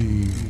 the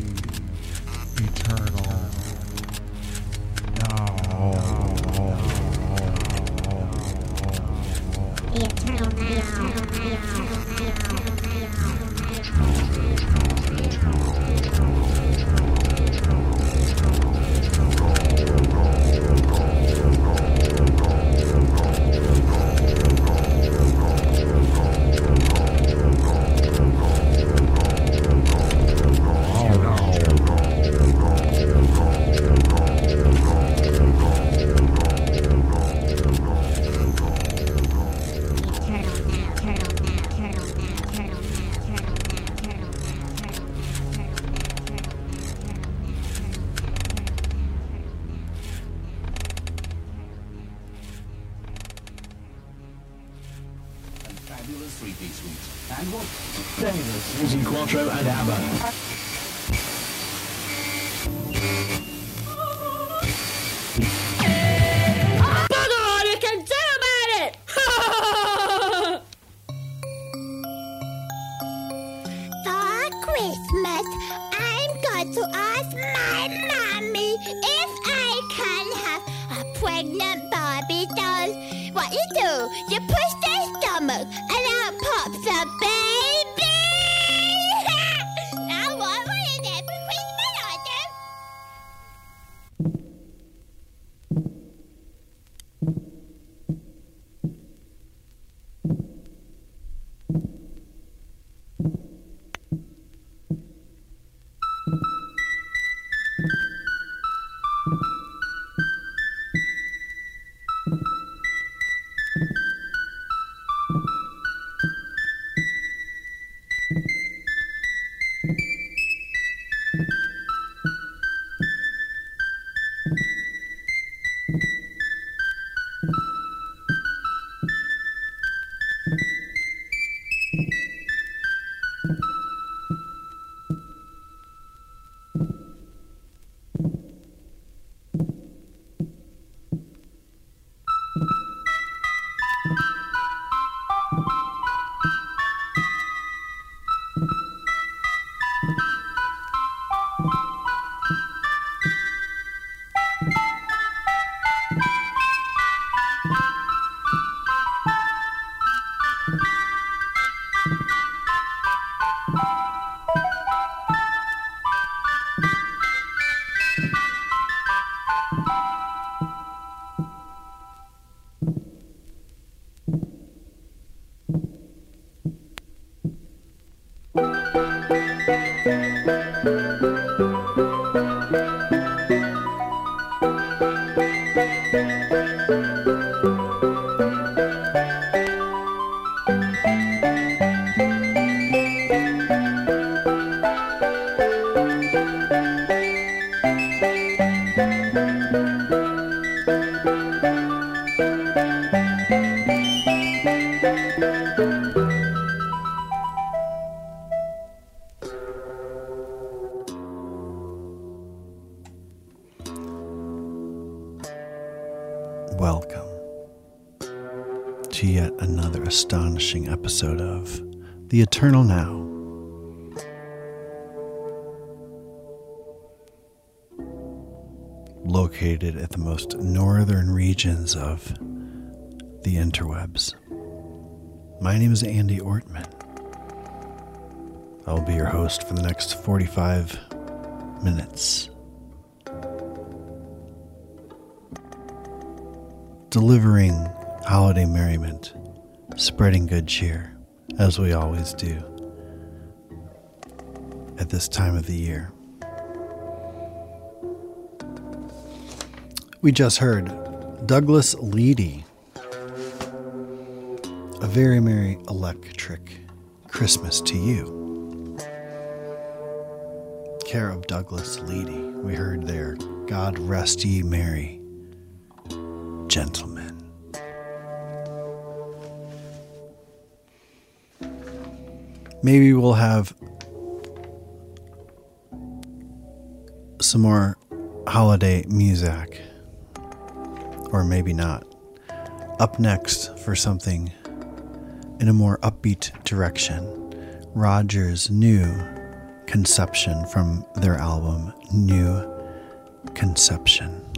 Welcome to yet another astonishing episode of The Eternal Now. Located at the most northern regions of the interwebs. My name is Andy Ortmann. I will be your host for the next 45 minutes. Delivering holiday merriment, spreading good cheer, as we always do at this time of the year. We just heard Douglas Leedy, A Very Merry Electric Christmas to You. Care of Douglas Leedy. We heard there, God rest ye merry Maybe we'll have some more holiday music, or maybe not. Up next for something in a more upbeat direction, Roger's new Conception from their album New Conception.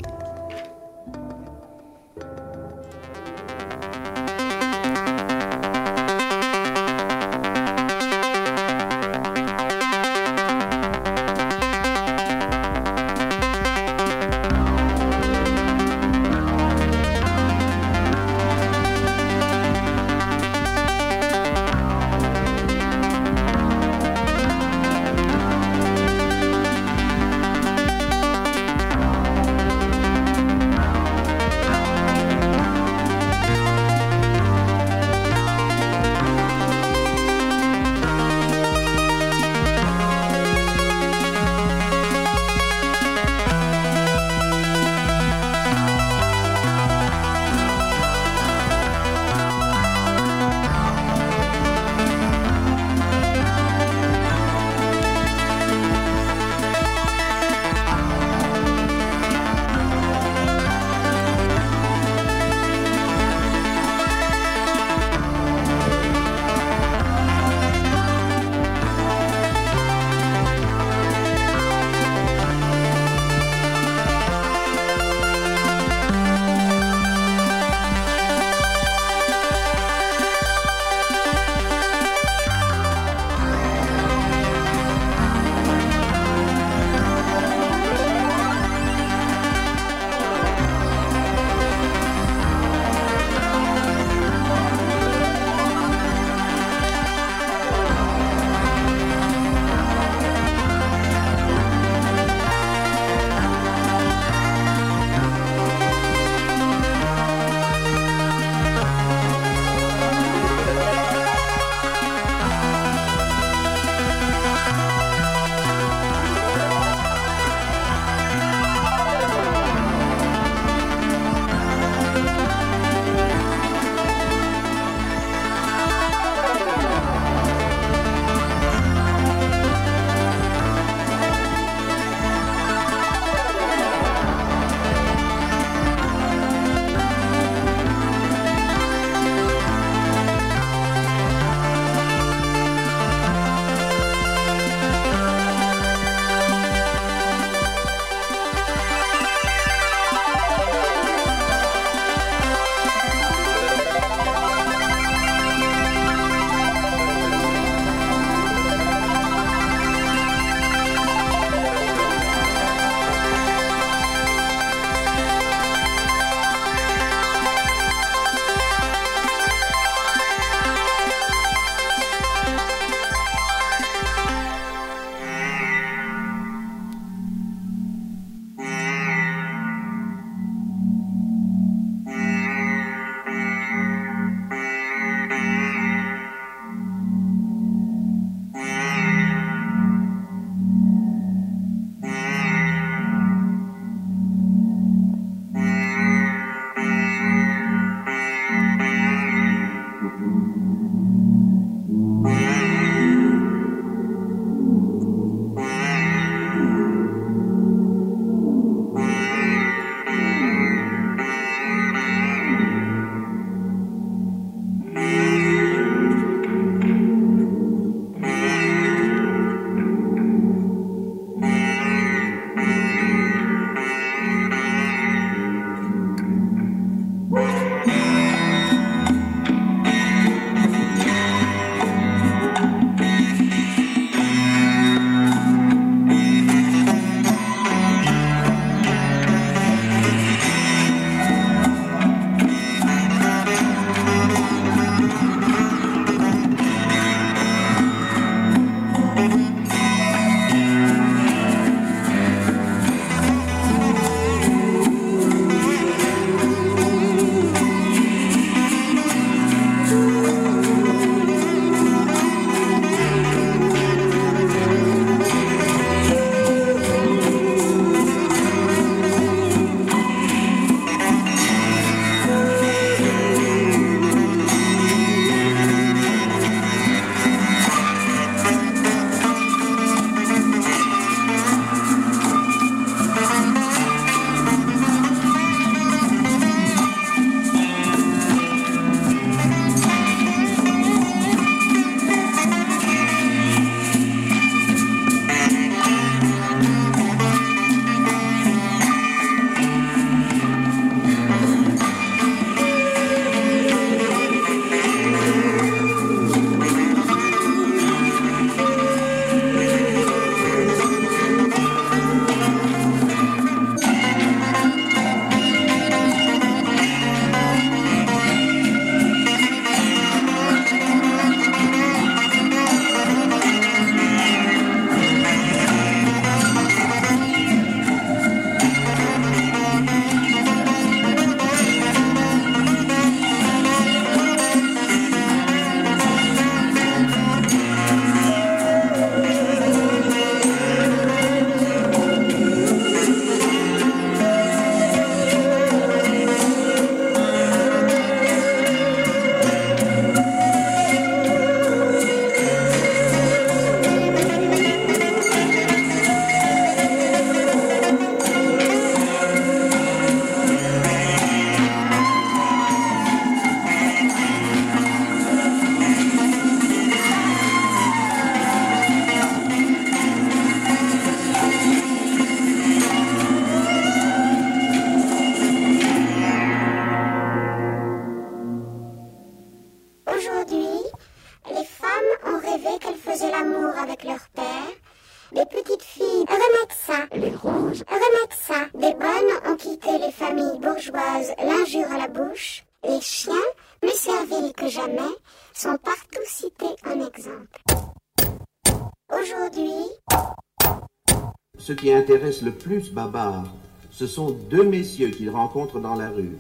Le plus Babar, ce sont deux messieurs qu'il rencontre dans la rue.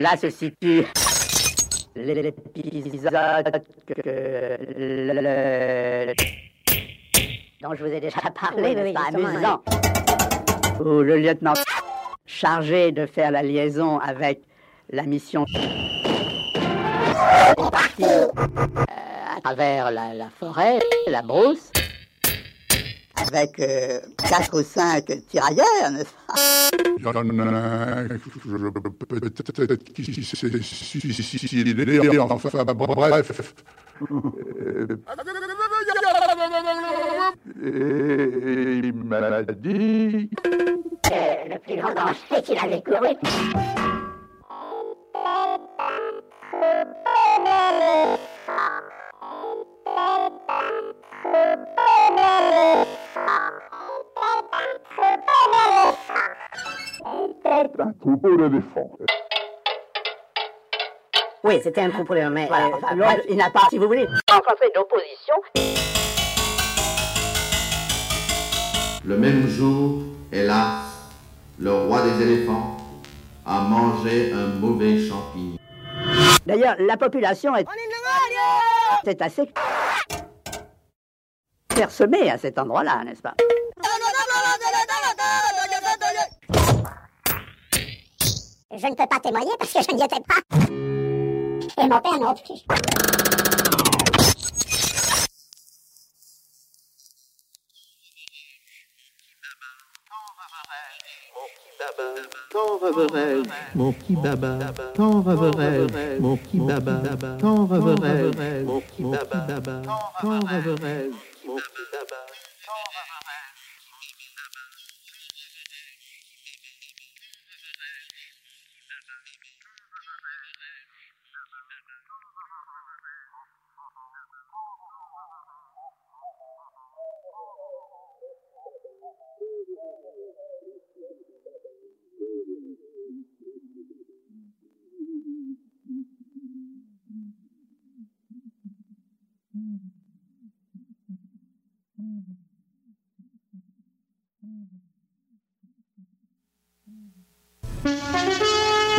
Là se situe l'épisode que le- dont je vous ai déjà parlé, Oui, oui, amusant, où le lieutenant chargé de faire la liaison avec la mission est parti euh, à travers la, la forêt, la brousse, avec euh, quatre ou cinq tirailleurs, n'est-ce pas peut-être bref. Et il m'a dit... le plus grand danger qu'il avait couru. Un troupeau d'éléphants. Oui, c'était un troupeau de mais euh, l'autre, il n'a pas, si vous voulez, rencontré d'opposition. Le même jour, hélas, le roi des éléphants a mangé un mauvais champignon. D'ailleurs, la population est, est assez persemée à cet endroit-là, n'est-ce pas? Je ne peux pas témoigner parce que je n'y étais pas. Et mon père non plus. Reverrai-je mon petit baba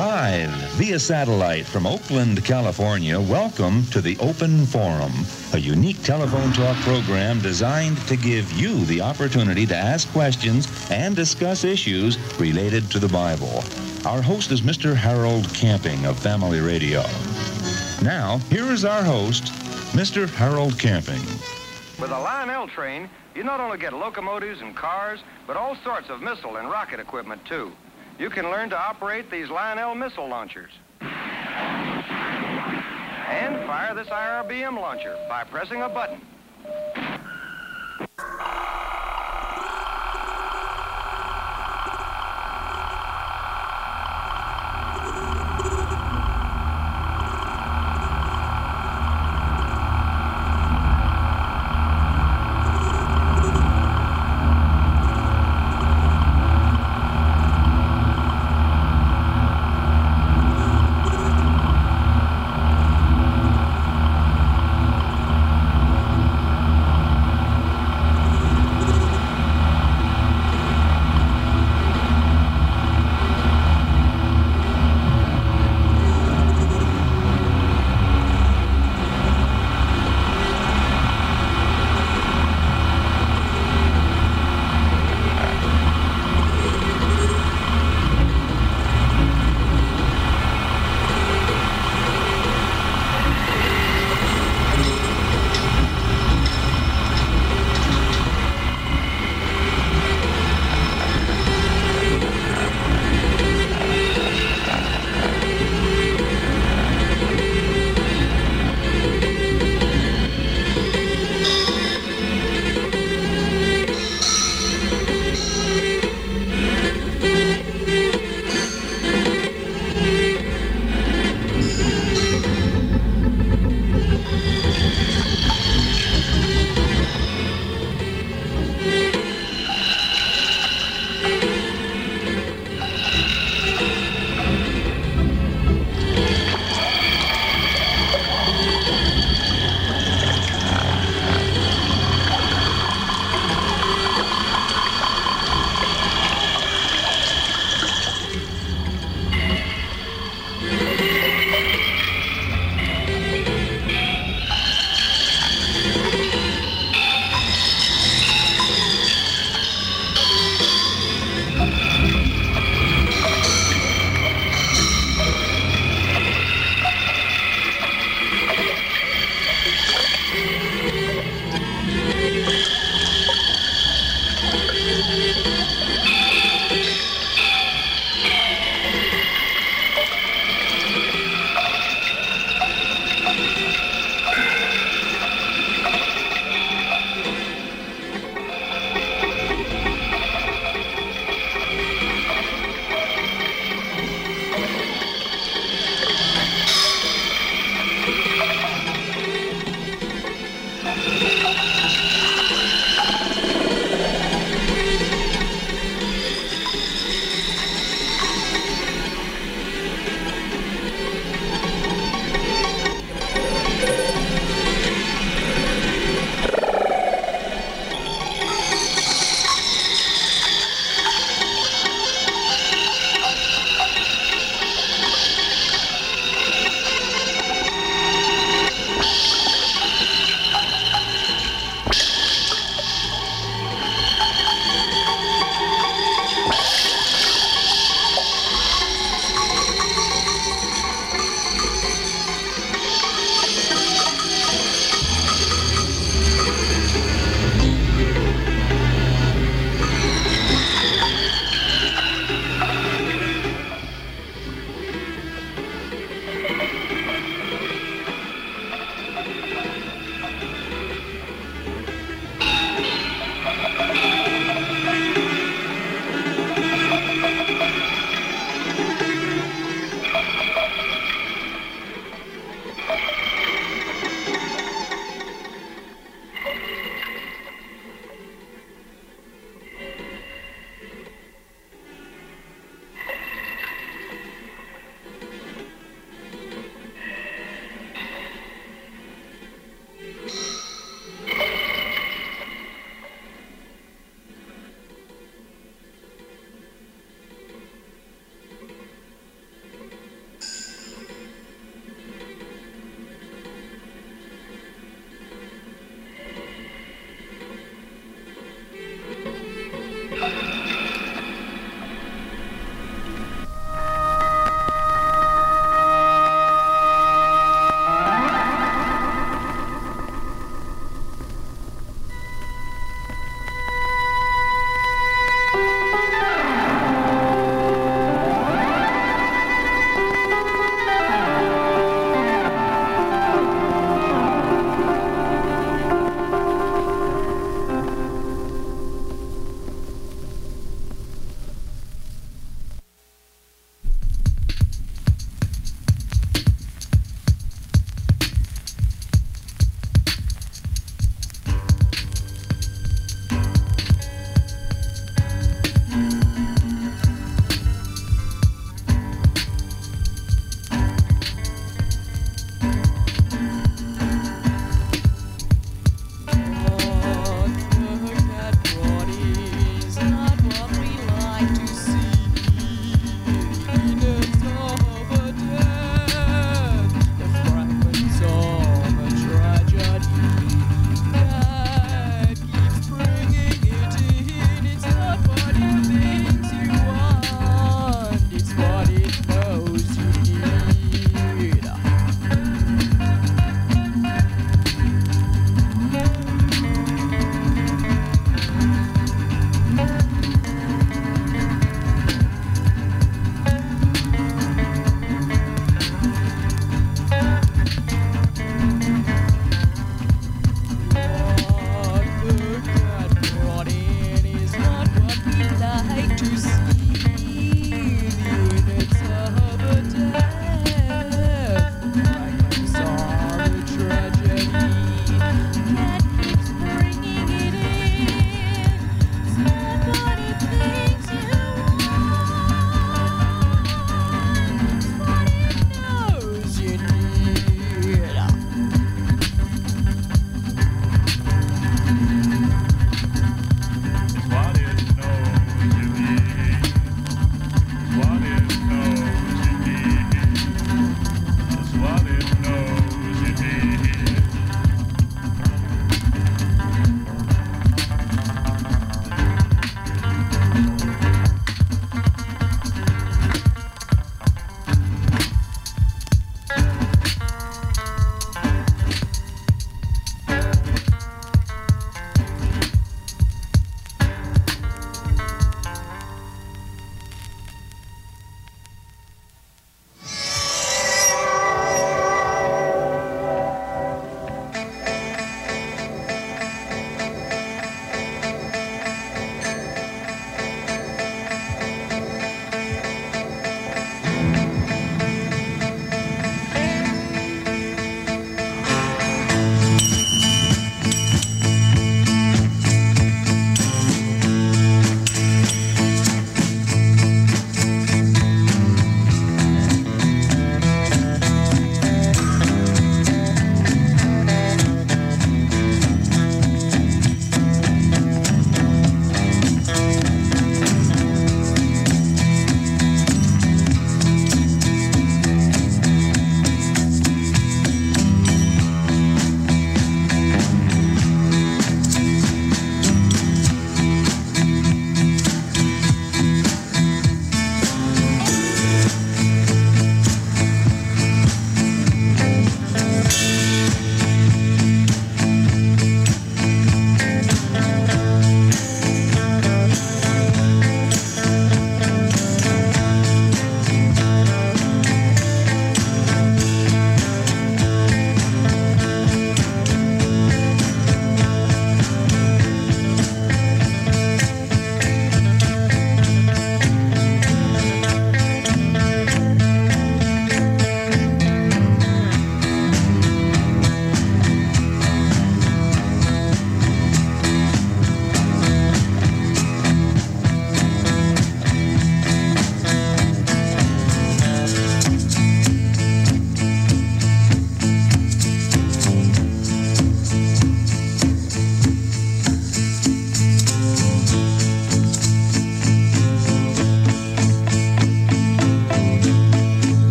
Live via satellite from Oakland, California, welcome to the Open Forum, a unique telephone talk program designed to give you the opportunity to ask questions and discuss issues related to the Bible. Our host is Mr. Harold Camping of Family Radio. Now, here is our host, Mr. Harold Camping. With a Lionel train, you not only get locomotives and cars, but all sorts of missile and rocket equipment, too. You can learn to operate these Lionel missile launchers. And fire this IRBM launcher by pressing a button.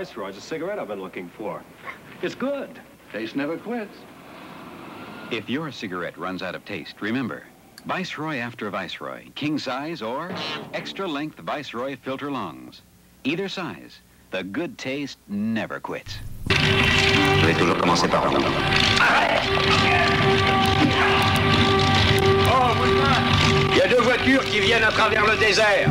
Viceroy's a cigarette I've been looking for. It's good. Taste never quits. If your cigarette runs out of taste, remember, Viceroy after Viceroy, king size or extra length Viceroy filter lungs. Either size, the good taste never quits. Je vais toujours commencer par vous. Oh, Il y a deux voitures qui viennent à travers le désert.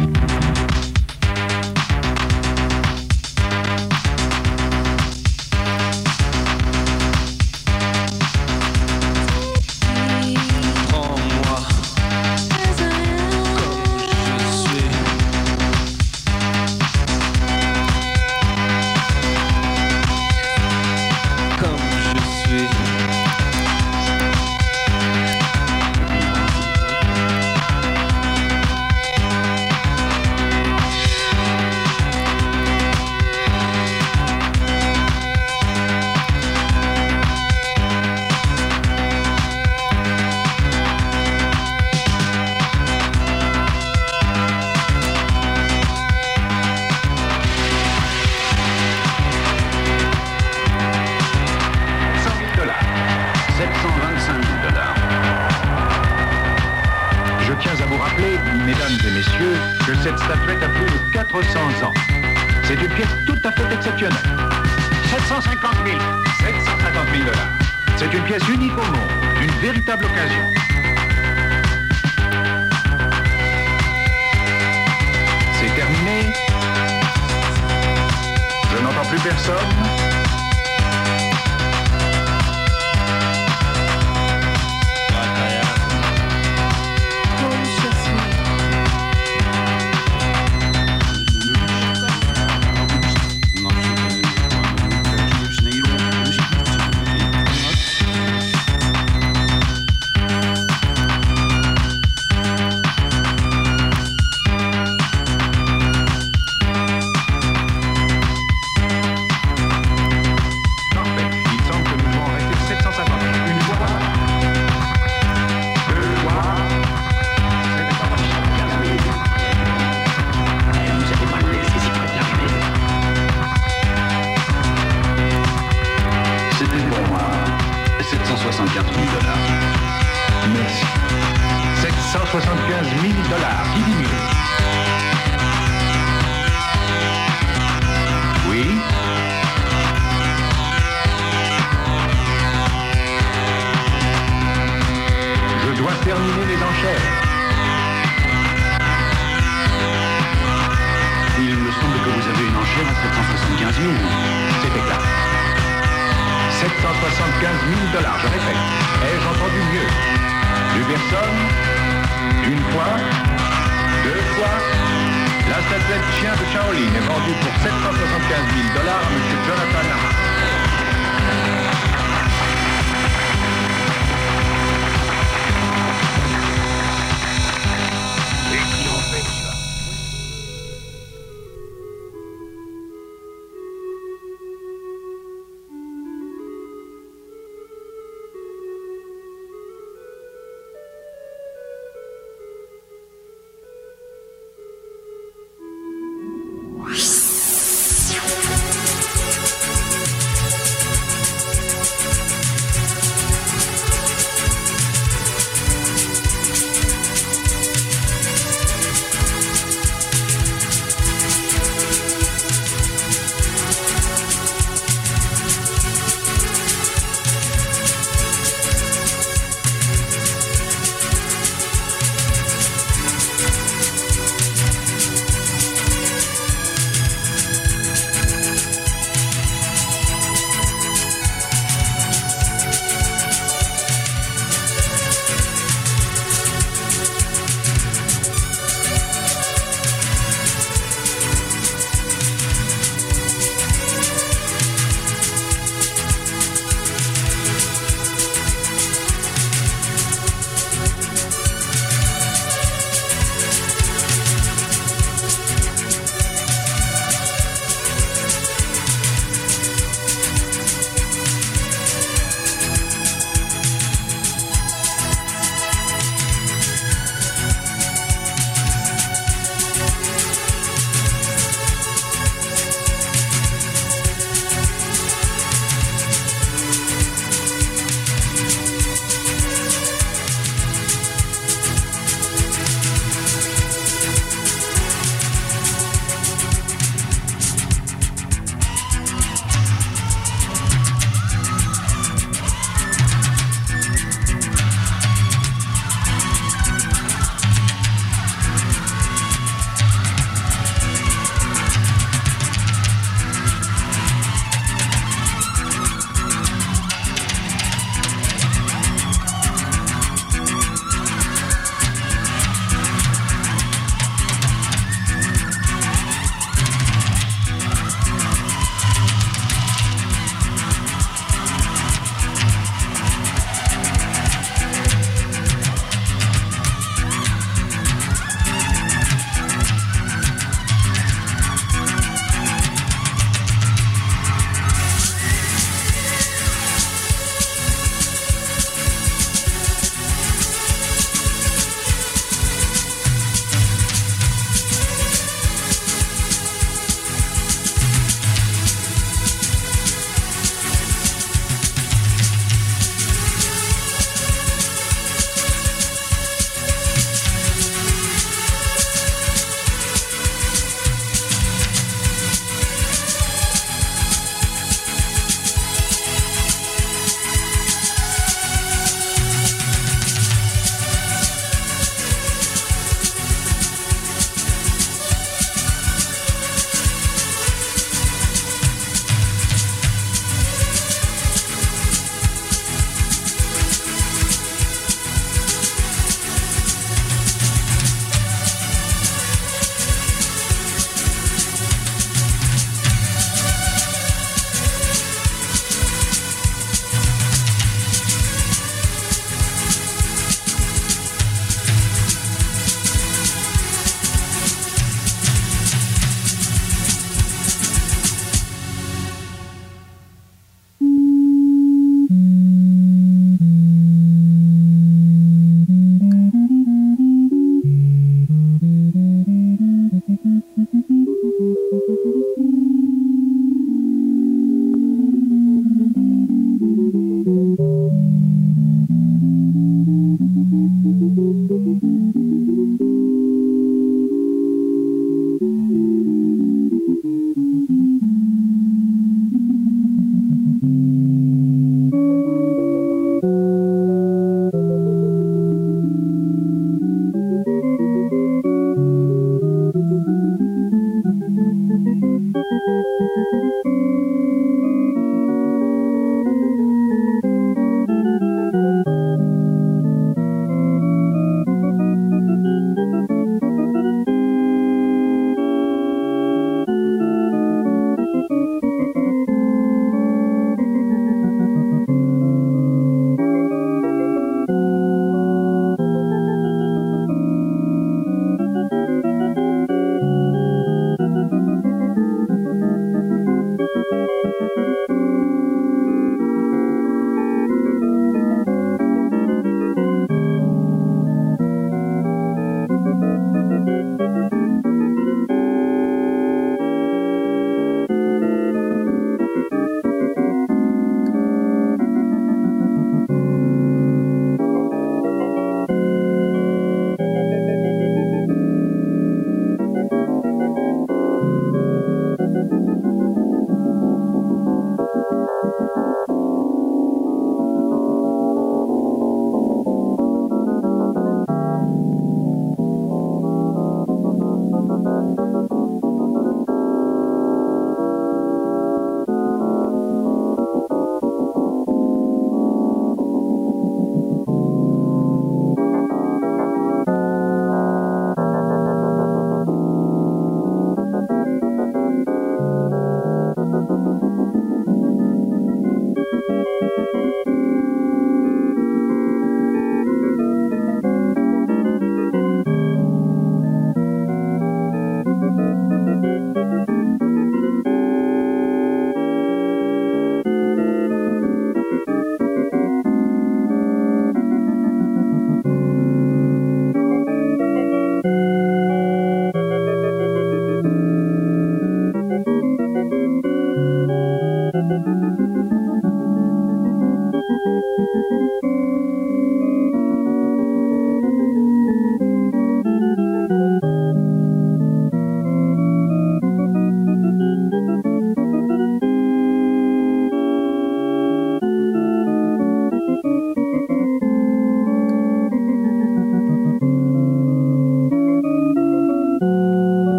Terminer les enchères. Il me semble que vous avez une enchère à 775 000. C'est exact. 775 000 dollars, je répète. Ai-je entendu mieux? Plus personne Une fois Deux fois La statuette chien de Shaolin est vendue pour 775 000 dollars M. Jonathan.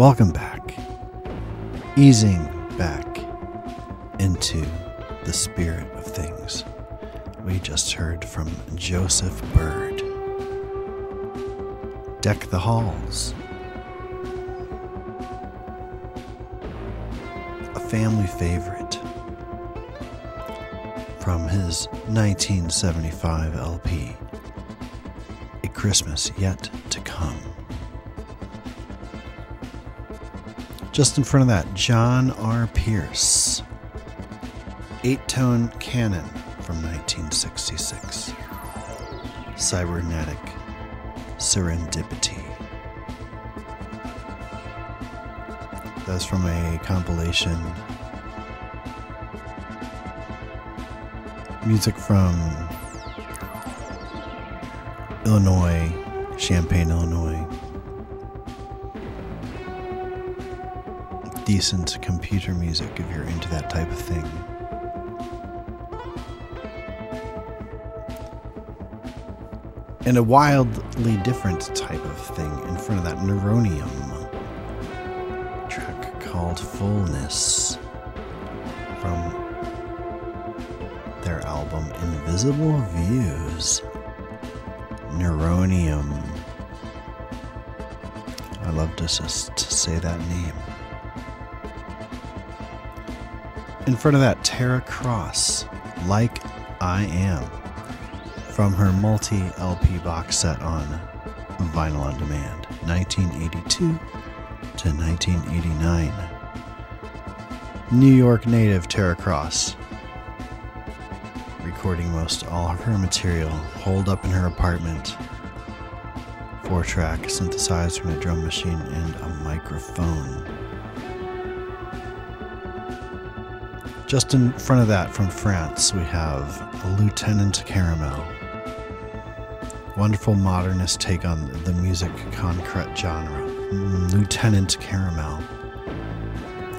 Welcome back. Easing back into the spirit of things. We just heard from Joseph Byrd. Deck the Halls. A family favorite from his 1975 LP, A Christmas Yet to Come. Just in front of that, John R. Pierce, eight tone canon from 1966. Cybernetic Serendipity. That's from a compilation. Music from Illinois, Champaign, Illinois. Decent computer music if you're into that type of thing. And a wildly different type of thing in front of that Neuronium track called Fullness from their album Invisible Views. Neuronium. I love to just say that name. In front of that, Tara Cross, Like I Am, from her multi LP box set on Vinyl on Demand, 1982 to 1989. New York native Tara Cross, recording most all of her material holed up in her apartment. Four track synthesizer and a drum machine and a microphone. Just in front of that from France, we have Lieutenant Caramel. Wonderful modernist take on the musique concrète genre. Mm, Lieutenant Caramel.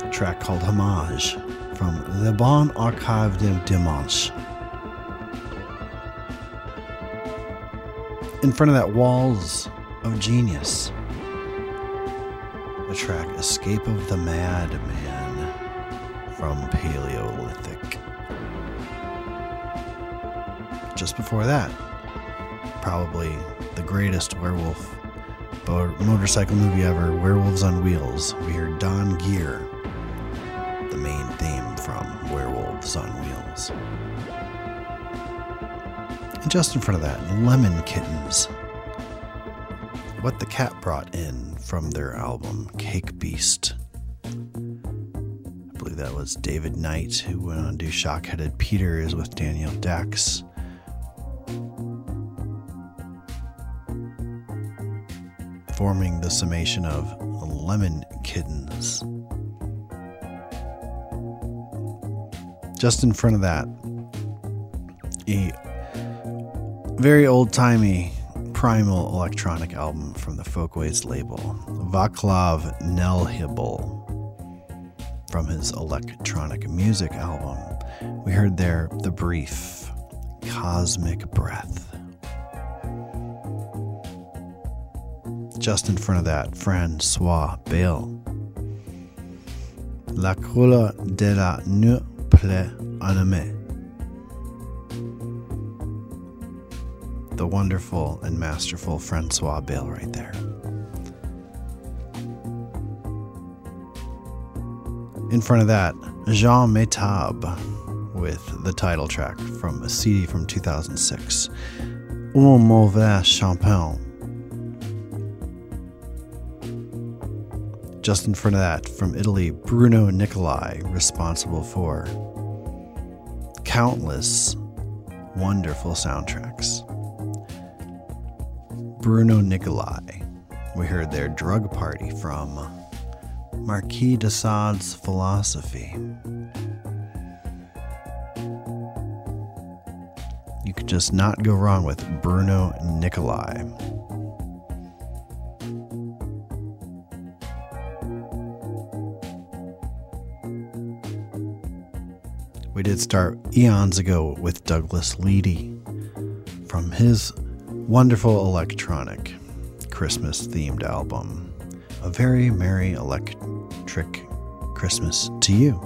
A track called Homage from Le Bon Archive de Dimanche. In front of that, Walls of Genius. The track Escape of the Madman from Paleolithic. Just before that, probably the greatest werewolf motorcycle movie ever, Werewolves on Wheels. We hear Don Gere, the main theme from Werewolves on Wheels. And just in front of that, Lemon Kittens. What the Cat Brought In from their album Cake Beast. That was David Knight who went on to do Shockheaded Peters with Danielle Dax. Forming the summation of Lemon Kittens. Just in front of that, a very old timey primal electronic album from the Folkways label, Vaclav Nelhybel, from his electronic music album. We heard there The Brief, Cosmic Breath. Just in front of that, Francois Bayle. La couleur de la nuit plaît animée. the wonderful and masterful Francois Bayle right there. In front of that, Jean Mahtab with the title track from a CD from 2006, Un Mauvais Champignon. Just in front of that, from Italy, Bruno Nicolai, responsible for countless wonderful soundtracks. Bruno Nicolai, We heard their drug party from Marquis de Sade's philosophy. You could just not go wrong with Bruno Nicolai. We did start eons ago with Douglas Leedy from his wonderful electronic Christmas themed album, A Very Merry Electric Christmas to You.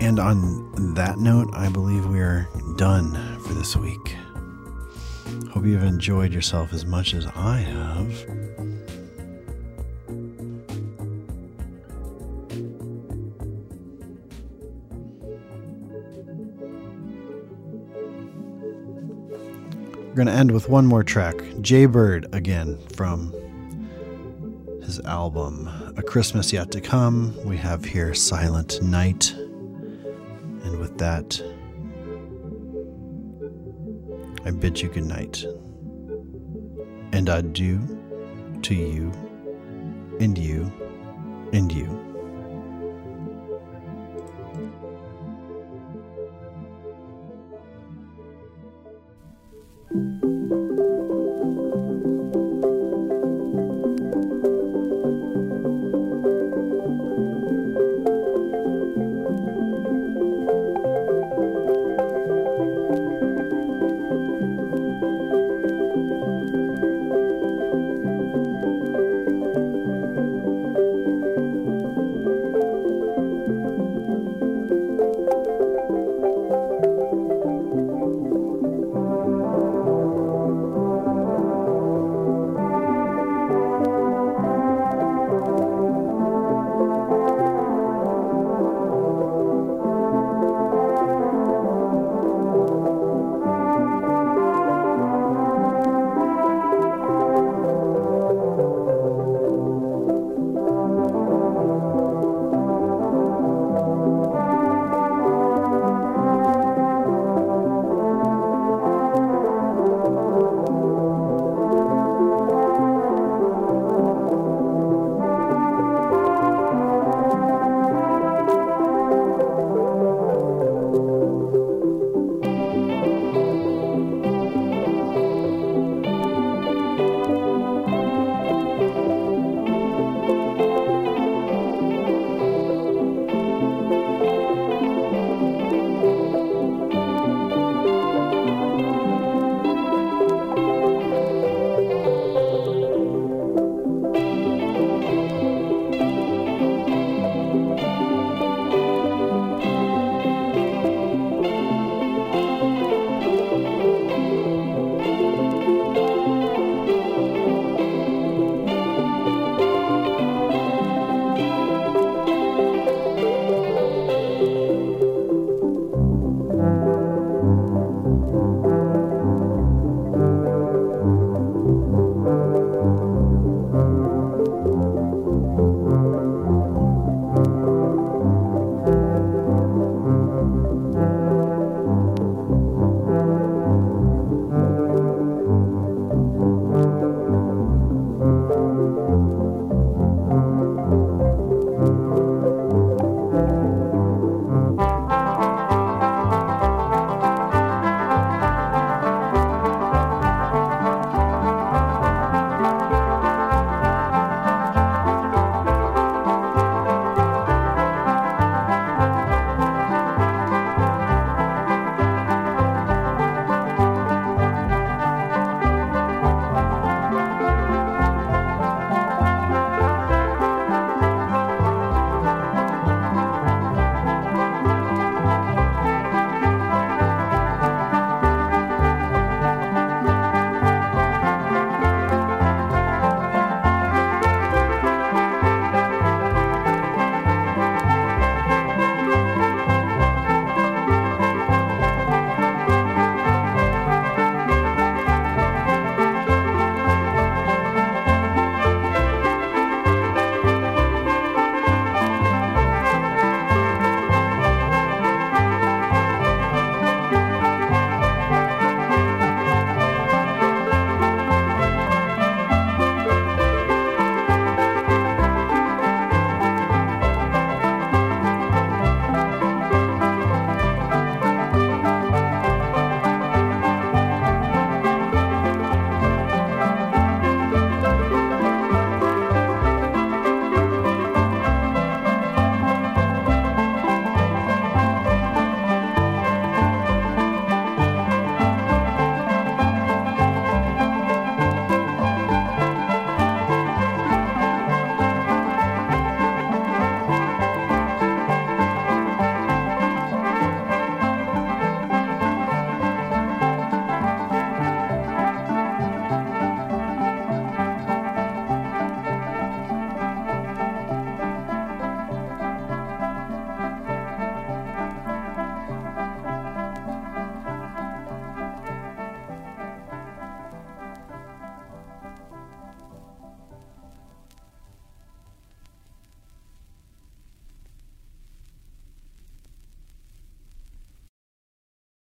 And on that note, I believe we are done for this week. Hope you've enjoyed yourself as much as I have. Going to end with one more track. Jay Bird again from his album A Christmas Yet to Come. We have here Silent Night. And with that, I bid you good night. And adieu to you, and you, and you.